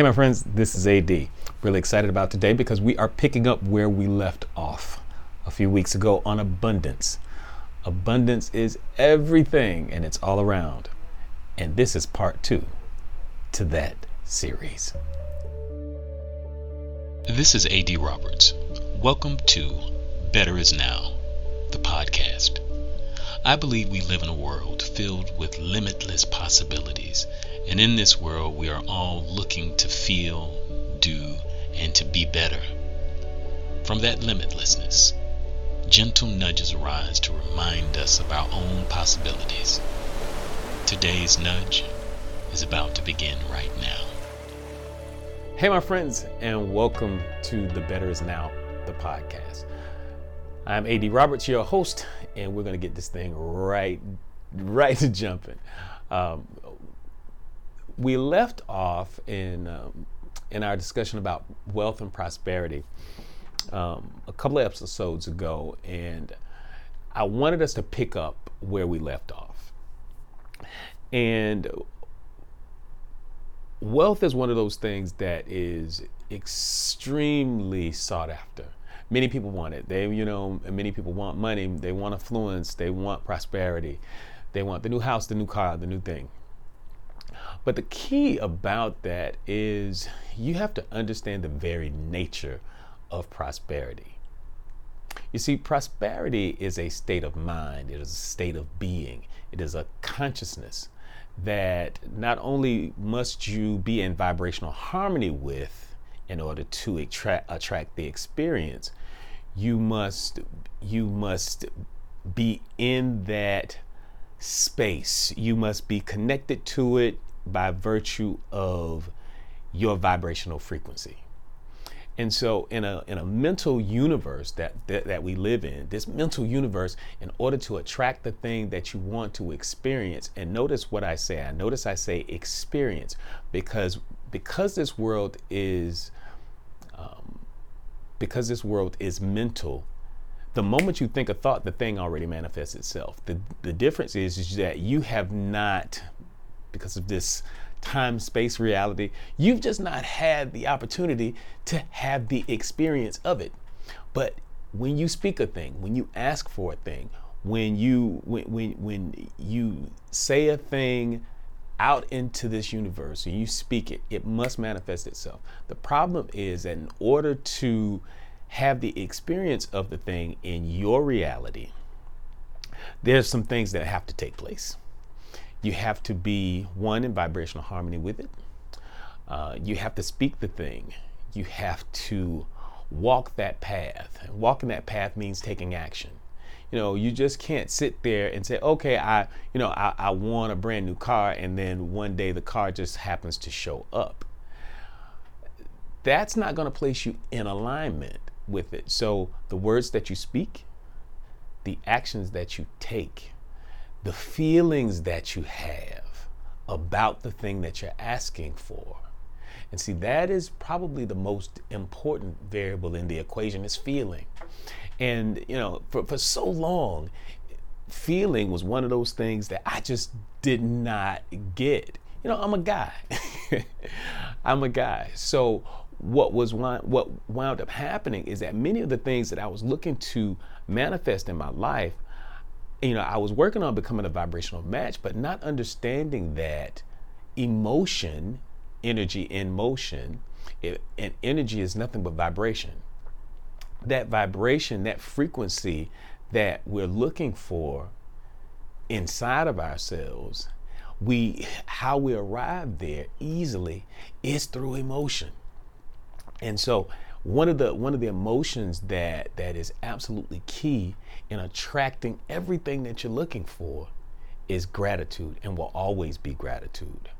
Hey, my friends, this is AD. Really excited about today because we are picking up where we left off a few weeks ago on abundance. Abundance is everything and it's all around. And this is part two to that series. This is AD Roberts. Welcome to Better Is Now, the podcast. I believe we live in a world filled with limitless possibilities and in this world, we are all looking to feel, do, and to be better. From that limitlessness, gentle nudges arise to remind us of our own possibilities. Today's nudge is about to begin right now. Hey, my friends, and welcome to the Better Is Now, the podcast. I'm AD Roberts, your host, and we're going to get this thing right, right to jumping. Um, we left off in um, in our discussion about wealth and prosperity um, a couple of episodes ago, and I wanted us to pick up where we left off. And wealth is one of those things that is extremely sought after. Many people want it. They, you know, many people want money. They want affluence. They want prosperity. They want the new house, the new car, the new thing. But the key about that is you have to understand the very nature of prosperity. You see, prosperity is a state of mind, it is a state of being, it is a consciousness that not only must you be in vibrational harmony with in order to attract, attract the experience, you must you must be in that space. You must be connected to it by virtue of your vibrational frequency. And so in a in a mental universe that, that that we live in, this mental universe, in order to attract the thing that you want to experience, and notice what I say, I notice I say experience, because because this world is um, because this world is mental, the moment you think a thought, the thing already manifests itself. The the difference is, is that you have not because of this time space reality. You've just not had the opportunity to have the experience of it. But when you speak a thing, when you ask for a thing, when you when when, when you say a thing out into this universe and you speak it, it must manifest itself. The problem is that in order to have the experience of the thing in your reality, there's some things that have to take place. You have to be one in vibrational harmony with it. Uh, you have to speak the thing. You have to walk that path. Walking that path means taking action. You know, you just can't sit there and say, okay, I, you know, I, I want a brand new car, and then one day the car just happens to show up. That's not going to place you in alignment with it. So the words that you speak, the actions that you take, the feelings that you have about the thing that you're asking for. And see, that is probably the most important variable in the equation is feeling. And, you know, for, for so long, feeling was one of those things that I just did not get. You know, I'm a guy. I'm a guy. So what was what wound up happening is that many of the things that I was looking to manifest in my life you know, I was working on becoming a vibrational match, but not understanding that emotion, energy in motion, it, and energy is nothing but vibration. That vibration, that frequency that we're looking for inside of ourselves, we how we arrive there easily is through emotion. And so one of the one of the emotions that that is absolutely key in attracting everything that you're looking for is gratitude and will always be gratitude.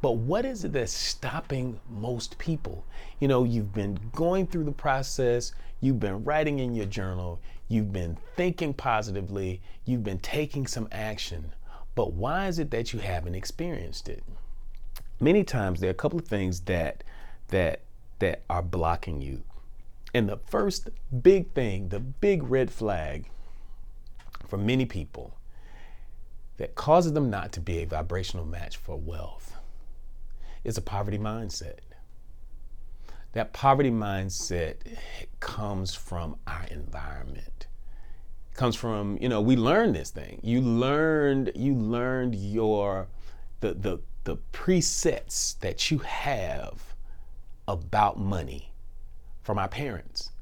But what is it that's stopping most people? You know, you've been going through the process, you've been writing in your journal, you've been thinking positively, you've been taking some action. But why is it that you haven't experienced it? Many times there are a couple of things that that that are blocking you. And the first big thing, the big red flag for many people that causes them not to be a vibrational match for wealth is a poverty mindset. That poverty mindset comes from our environment. It comes from, you know, we learned this thing. You learned, you learned your the the the presets that you have about money from our parents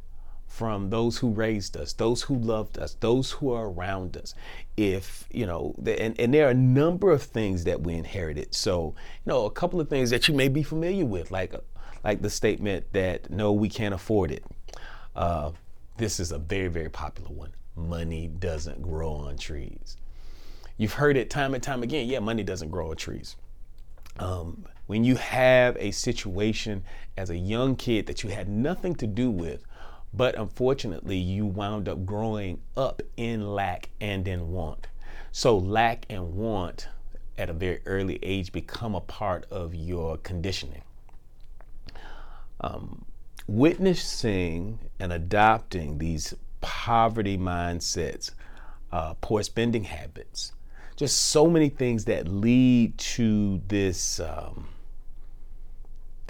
from those who raised us, those who loved us, those who are around us. If, you know, and, and there are a number of things that we inherited. So, you know, a couple of things that you may be familiar with, like, like the statement that, no, we can't afford it. Uh, this is a very, very popular one. Money doesn't grow on trees. You've heard it time and time again. Yeah, money doesn't grow on trees. Um, when you have a situation as a young kid that you had nothing to do with, but unfortunately, you wound up growing up in lack and in want. So, lack and want at a very early age become a part of your conditioning. Um, witnessing and adopting these poverty mindsets, uh, poor spending habits, just so many things that lead to this um,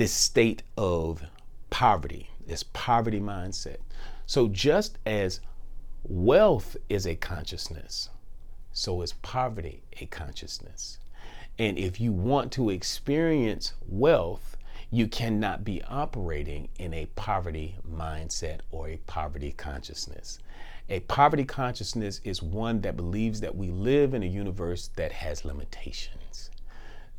this state of poverty this poverty mindset. So just as wealth is a consciousness, so is poverty a consciousness. And if you want to experience wealth, you cannot be operating in a poverty mindset or a poverty consciousness. A poverty consciousness is one that believes that we live in a universe that has limitations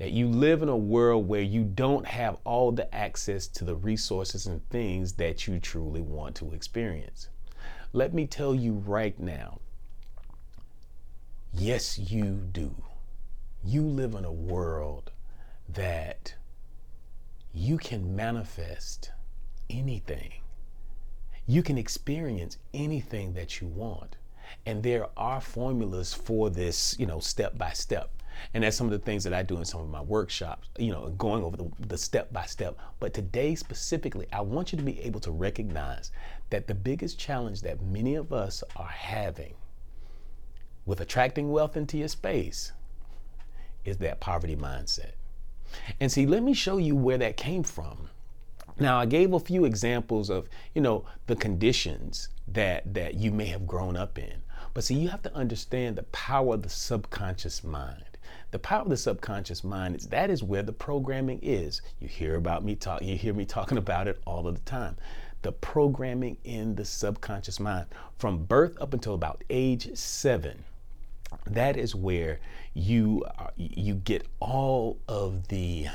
that you live in a world where you don't have all the access to the resources and things that you truly want to experience. Let me tell you right now yes, you do. You live in a world that you can manifest anything. You can experience anything that you want. And there are formulas for this, you know, step by step. And that's some of the things that I do in some of my workshops, you know, going over the, step by step. But today specifically, I want you to be able to recognize that the biggest challenge that many of us are having with attracting wealth into your space is that poverty mindset. And see, let me show you where that came from. Now, I gave a few examples of, you know, the conditions that that you may have grown up in. But see, you have to understand the power of the subconscious mind. The power of the subconscious mind is that is where the programming is. You hear about me talk, you hear me talking about it all of the time. The programming in the subconscious mind from birth up until about age seven. That is where you are, you get all of the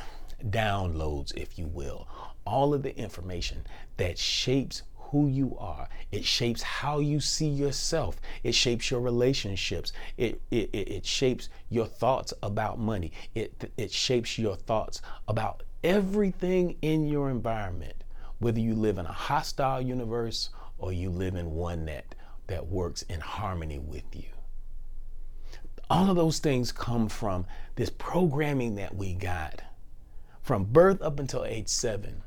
downloads, if you will, all of the information that shapes who you are. It shapes how you see yourself. It shapes your relationships. It, it, it, shapes your thoughts about money. It, it shapes your thoughts about everything in your environment, whether you live in a hostile universe or you live in one that, that works in harmony with you. All of those things come from this programming that we got from birth up until age seven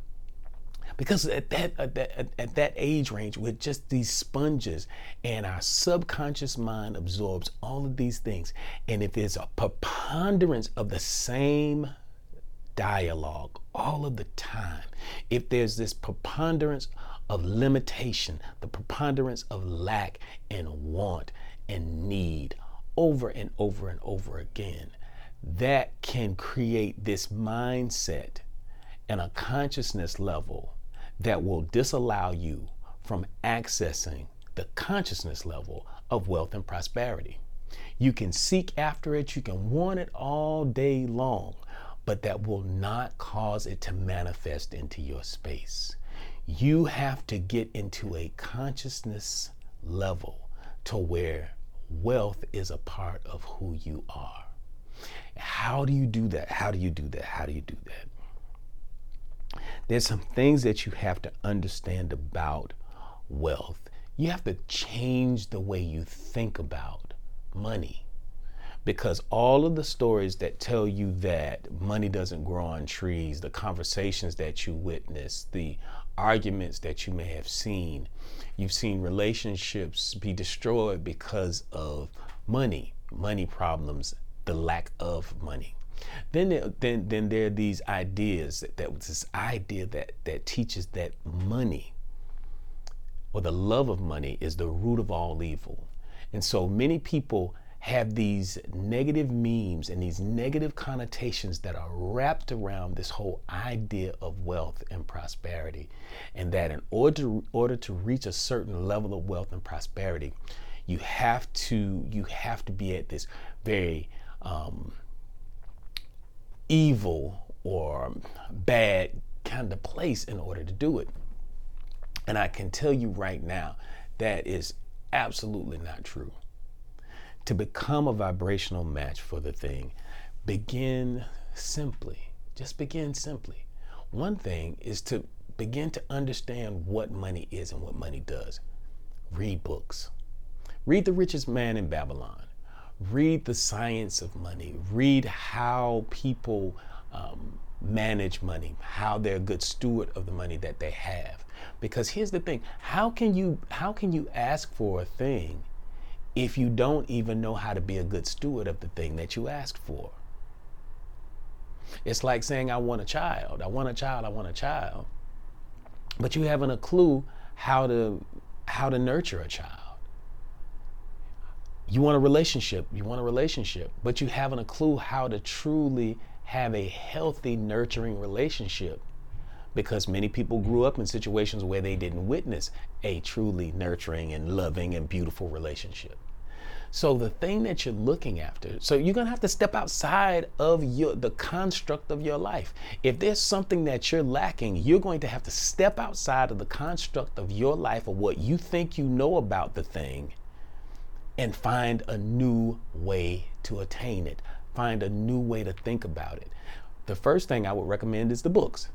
because at that, at that, at that age range we're just these sponges and our subconscious mind absorbs all of these things and if there's a preponderance of the same dialogue all of the time if there's this preponderance of limitation the preponderance of lack and want and need over and over and over again that can create this mindset and a consciousness level that will disallow you from accessing the consciousness level of wealth and prosperity. You can seek after it, you can want it all day long, but that will not cause it to manifest into your space. You have to get into a consciousness level to where wealth is a part of who you are. How do you do that? How do you do that? How do you do that? There's some things that you have to understand about wealth. You have to change the way you think about money. Because all of the stories that tell you that money doesn't grow on trees, the conversations that you witness, the arguments that you may have seen, you've seen relationships be destroyed because of money, money problems, the lack of money. Then there, then then there are these ideas that, that this idea that that teaches that money or the love of money is the root of all evil. And so many people have these negative memes and these negative connotations that are wrapped around this whole idea of wealth and prosperity. And that in order to, order to reach a certain level of wealth and prosperity, you have to you have to be at this very um, evil or bad kind of place in order to do it. And I can tell you right now that is absolutely not true. To become a vibrational match for the thing, begin simply. Just begin simply. One thing is to begin to understand what money is and what money does. Read books. Read The Richest Man in Babylon read the science of money, read how people um, manage money, how they're a good steward of the money that they have. Because here's the thing: how can you how can you ask for a thing if you don't even know how to be a good steward of the thing that you asked for? It's like saying, "I want a child. I want a child. I want a child," but you haven't a clue how to how to nurture a child you want a relationship, you want a relationship, but you haven't a clue how to truly have a healthy, nurturing relationship because many people grew up in situations where they didn't witness a truly nurturing and loving and beautiful relationship. So the thing that you're looking after, so you're gonna have to step outside of your the construct of your life. If there's something that you're lacking, you're going to have to step outside of the construct of your life or what you think you know about the thing and find a new way to attain it. Find a new way to think about it. The first thing I would recommend is the books.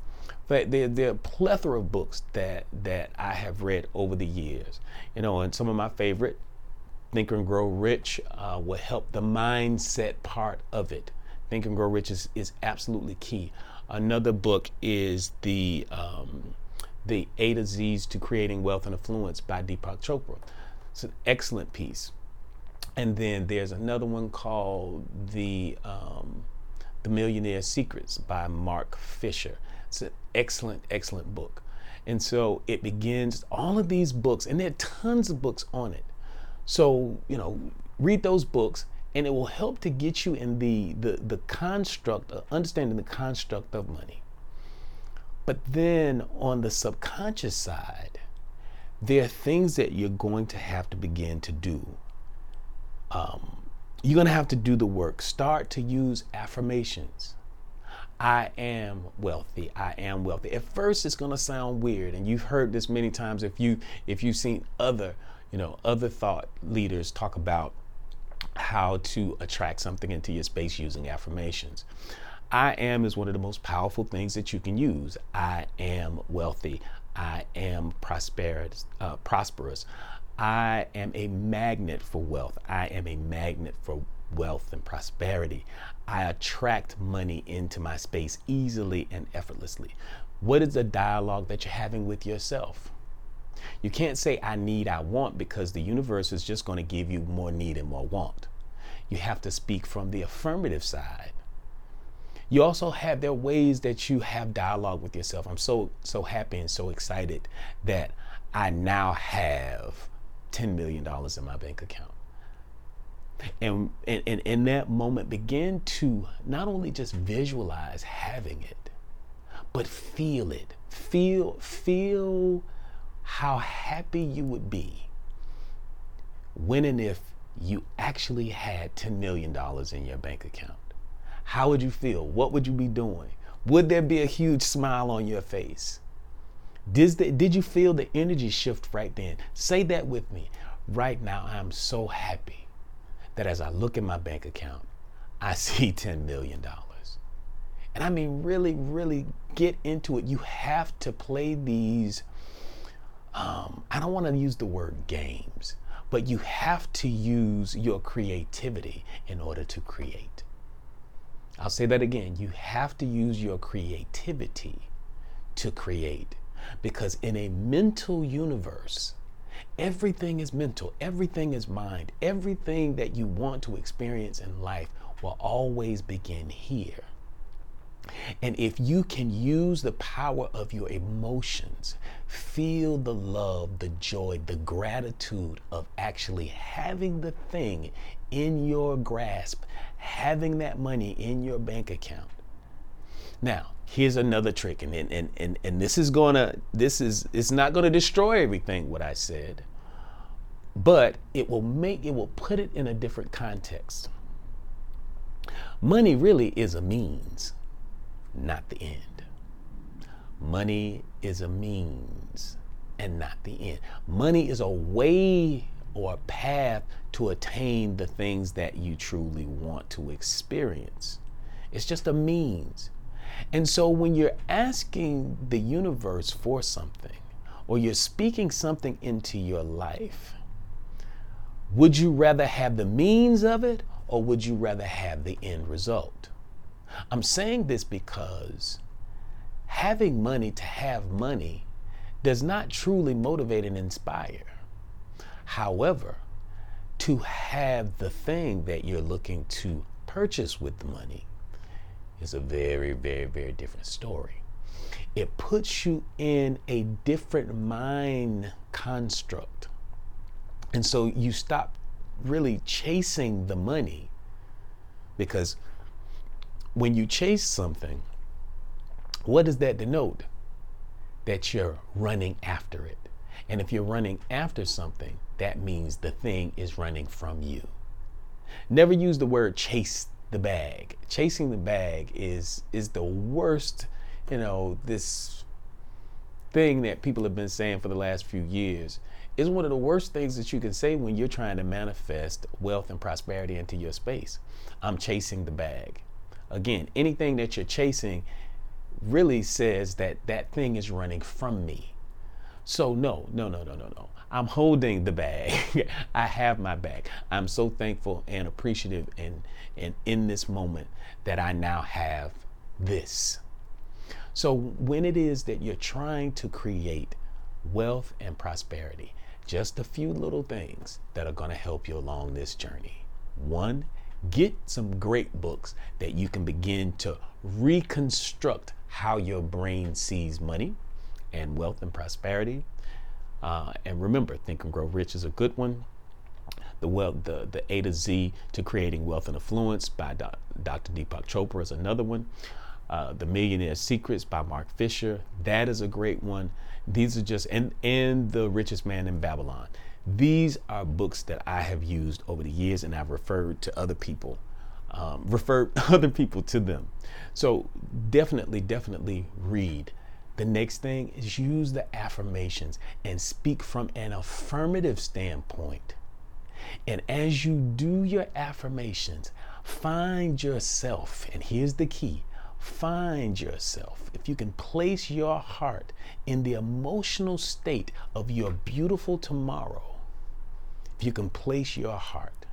But there, there are a plethora of books that that I have read over the years. You know, and some of my favorite, Think and Grow Rich, uh, will help the mindset part of it. Think and Grow Rich is, is absolutely key. Another book is the um, the A to Z's to Creating Wealth and Affluence by Deepak Chopra. It's an excellent piece. And then there's another one called the um, the Millionaire Secrets by Mark Fisher. It's an excellent, excellent book. And so it begins all of these books, and there are tons of books on it. So you know, read those books, and it will help to get you in the the the construct, of understanding the construct of money. But then on the subconscious side, there are things that you're going to have to begin to do um, you're going to have to do the work. Start to use affirmations. I am wealthy. I am wealthy. At first it's going to sound weird and you've heard this many times if you if you've seen other, you know, other thought leaders talk about how to attract something into your space using affirmations. I am is one of the most powerful things that you can use. I am wealthy. I am prosperous. Uh, prosperous. I am a magnet for wealth. I am a magnet for wealth and prosperity. I attract money into my space easily and effortlessly. What is the dialogue that you're having with yourself? You can't say, I need, I want, because the universe is just going to give you more need and more want. You have to speak from the affirmative side. You also have there ways that you have dialogue with yourself. I'm so so happy and so excited that I now have $10 million in my bank account. And, and, and in that moment, begin to not only just visualize having it, but feel it. Feel, feel how happy you would be when and if you actually had $10 million in your bank account. How would you feel? What would you be doing? Would there be a huge smile on your face? Did, the, did you feel the energy shift right then? Say that with me. Right now, I'm so happy that as I look in my bank account, I see $10 million. And I mean, really, really get into it. You have to play these, um, I don't want to use the word games, but you have to use your creativity in order to create. I'll say that again. You have to use your creativity to create. Because in a mental universe, everything is mental, everything is mind, everything that you want to experience in life will always begin here. And if you can use the power of your emotions, feel the love, the joy, the gratitude of actually having the thing in your grasp, having that money in your bank account. Now, here's another trick, and and and, and this is gonna this is it's not gonna destroy everything what I said, but it will make it will put it in a different context. Money really is a means not the end. Money is a means and not the end. Money is a way or a path to attain the things that you truly want to experience. It's just a means. And so when you're asking the universe for something or you're speaking something into your life, would you rather have the means of it or would you rather have the end result? I'm saying this because having money to have money does not truly motivate and inspire. However, to have the thing that you're looking to purchase with the money is a very, very, very different story. It puts you in a different mind construct. And so you stop really chasing the money because when you chase something, what does that denote? That you're running after it. And if you're running after something, that means the thing is running from you. Never use the word chase the bag. Chasing the bag is is the worst, you know, this thing that people have been saying for the last few years is one of the worst things that you can say when you're trying to manifest wealth and prosperity into your space. I'm chasing the bag. Again, anything that you're chasing really says that that thing is running from me. So, no, no, no, no, no, no. I'm holding the bag. I have my bag. I'm so thankful and appreciative and, and in this moment that I now have this. So, when it is that you're trying to create wealth and prosperity, just a few little things that are going to help you along this journey. One Get some great books that you can begin to reconstruct how your brain sees money and wealth and prosperity. Uh, and remember, Think and Grow Rich is a good one. The, wealth, the, the A to Z to Creating Wealth and Affluence by Do- Dr. Deepak Chopra is another one. Uh, the Millionaire Secrets by Mark Fisher. That is a great one. These are just, and, and The Richest Man in Babylon. These are books that I have used over the years and I've referred to other people, um, referred other people to them. So definitely, definitely read. The next thing is use the affirmations and speak from an affirmative standpoint. And as you do your affirmations, find yourself, and here's the key find yourself, if you can place your heart in the emotional state of your beautiful tomorrow, if you can place your heart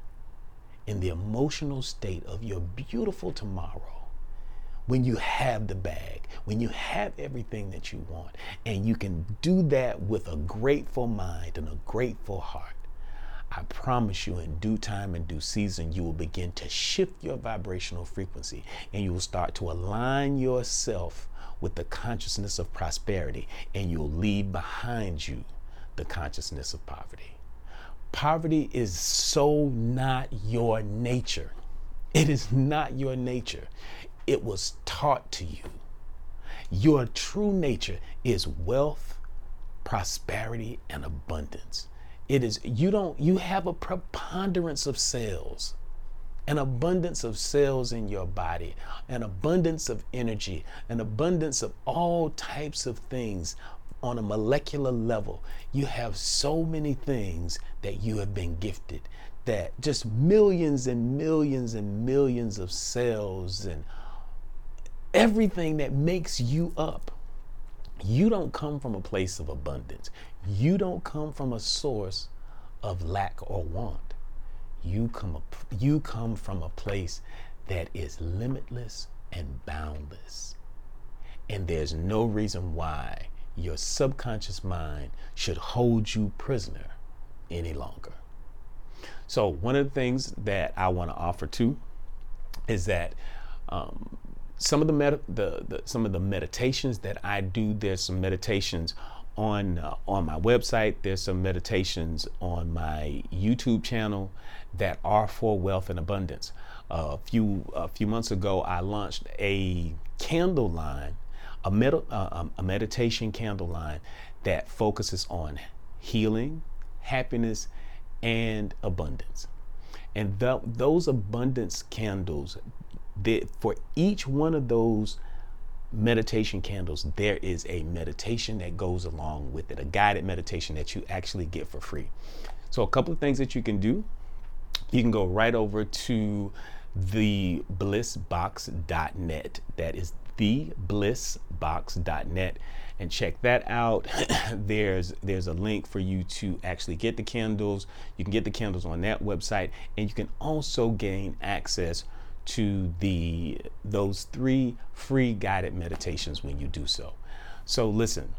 in the emotional state of your beautiful tomorrow, when you have the bag, when you have everything that you want, and you can do that with a grateful mind and a grateful heart, I promise you, in due time and due season, you will begin to shift your vibrational frequency and you will start to align yourself with the consciousness of prosperity and you'll leave behind you the consciousness of poverty. Poverty is so not your nature. It is not your nature. It was taught to you. Your true nature is wealth, prosperity, and abundance. It is, you don't, you have a preponderance of cells, an abundance of cells in your body, an abundance of energy, an abundance of all types of things on a molecular level, you have so many things that you have been gifted that just millions and millions and millions of cells and everything that makes you up. You don't come from a place of abundance. You don't come from a source of lack or want. You come, you come from a place that is limitless and boundless. And there's no reason why your subconscious mind should hold you prisoner any longer. So, one of the things that I want to offer too is that um, some of the, med- the, the some of the meditations that I do. There's some meditations on uh, on my website. There's some meditations on my YouTube channel that are for wealth and abundance. Uh, a few a few months ago, I launched a candle line, a, med- uh, um, a meditation candle line that focuses on healing, happiness, and abundance. And th- those abundance candles, they, for each one of those meditation candles, there is a meditation that goes along with it, a guided meditation that you actually get for free. So, a couple of things that you can do you can go right over to the blissbox.net. That is the blissbox.net and check that out. there's there's a link for you to actually get the candles. You can get the candles on that website and you can also gain access to the those three free guided meditations when you do so. So listen,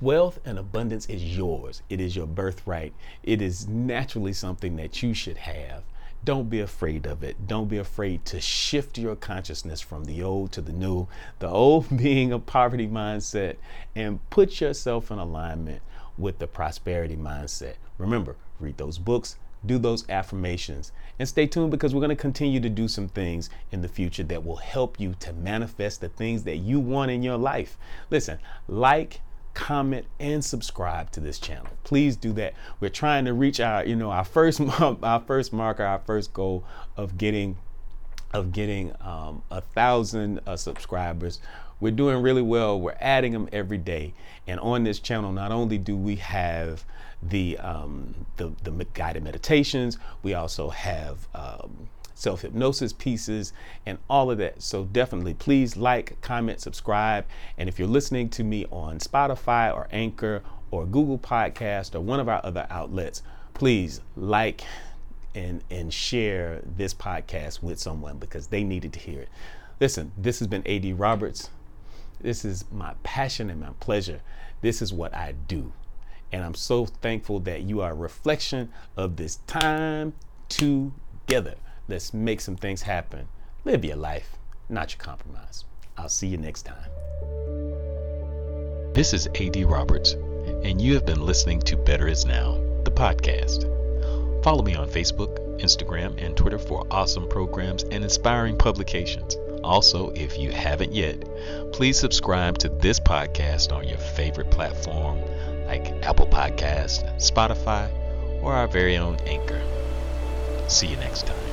wealth and abundance is yours. It is your birthright. It is naturally something that you should have. Don't be afraid of it. Don't be afraid to shift your consciousness from the old to the new, the old being a poverty mindset, and put yourself in alignment with the prosperity mindset. Remember, read those books, do those affirmations, and stay tuned because we're going to continue to do some things in the future that will help you to manifest the things that you want in your life. Listen, like, comment and subscribe to this channel. Please do that. We're trying to reach our you know our first our first marker our first goal of getting of getting um, a thousand uh, subscribers we're doing really well we're adding them every day and on this channel not only do we have the um, the, the guided meditations we also have um, self hypnosis pieces, and all of that. So definitely please like, comment, subscribe. And if you're listening to me on Spotify or Anchor or Google Podcast or one of our other outlets, please like and, and share this podcast with someone because they needed to hear it. Listen, this has been AD Roberts. This is my passion and my pleasure. This is what I do. And I'm so thankful that you are a reflection of this time together. Let's make some things happen. Live your life, not your compromise. I'll see you next time. This is AD Roberts, and you have been listening to Better Is Now, the podcast. Follow me on Facebook, Instagram, and Twitter for awesome programs and inspiring publications. Also, if you haven't yet, please subscribe to this podcast on your favorite platform like Apple Podcast, Spotify, or our very own Anchor. See you next time.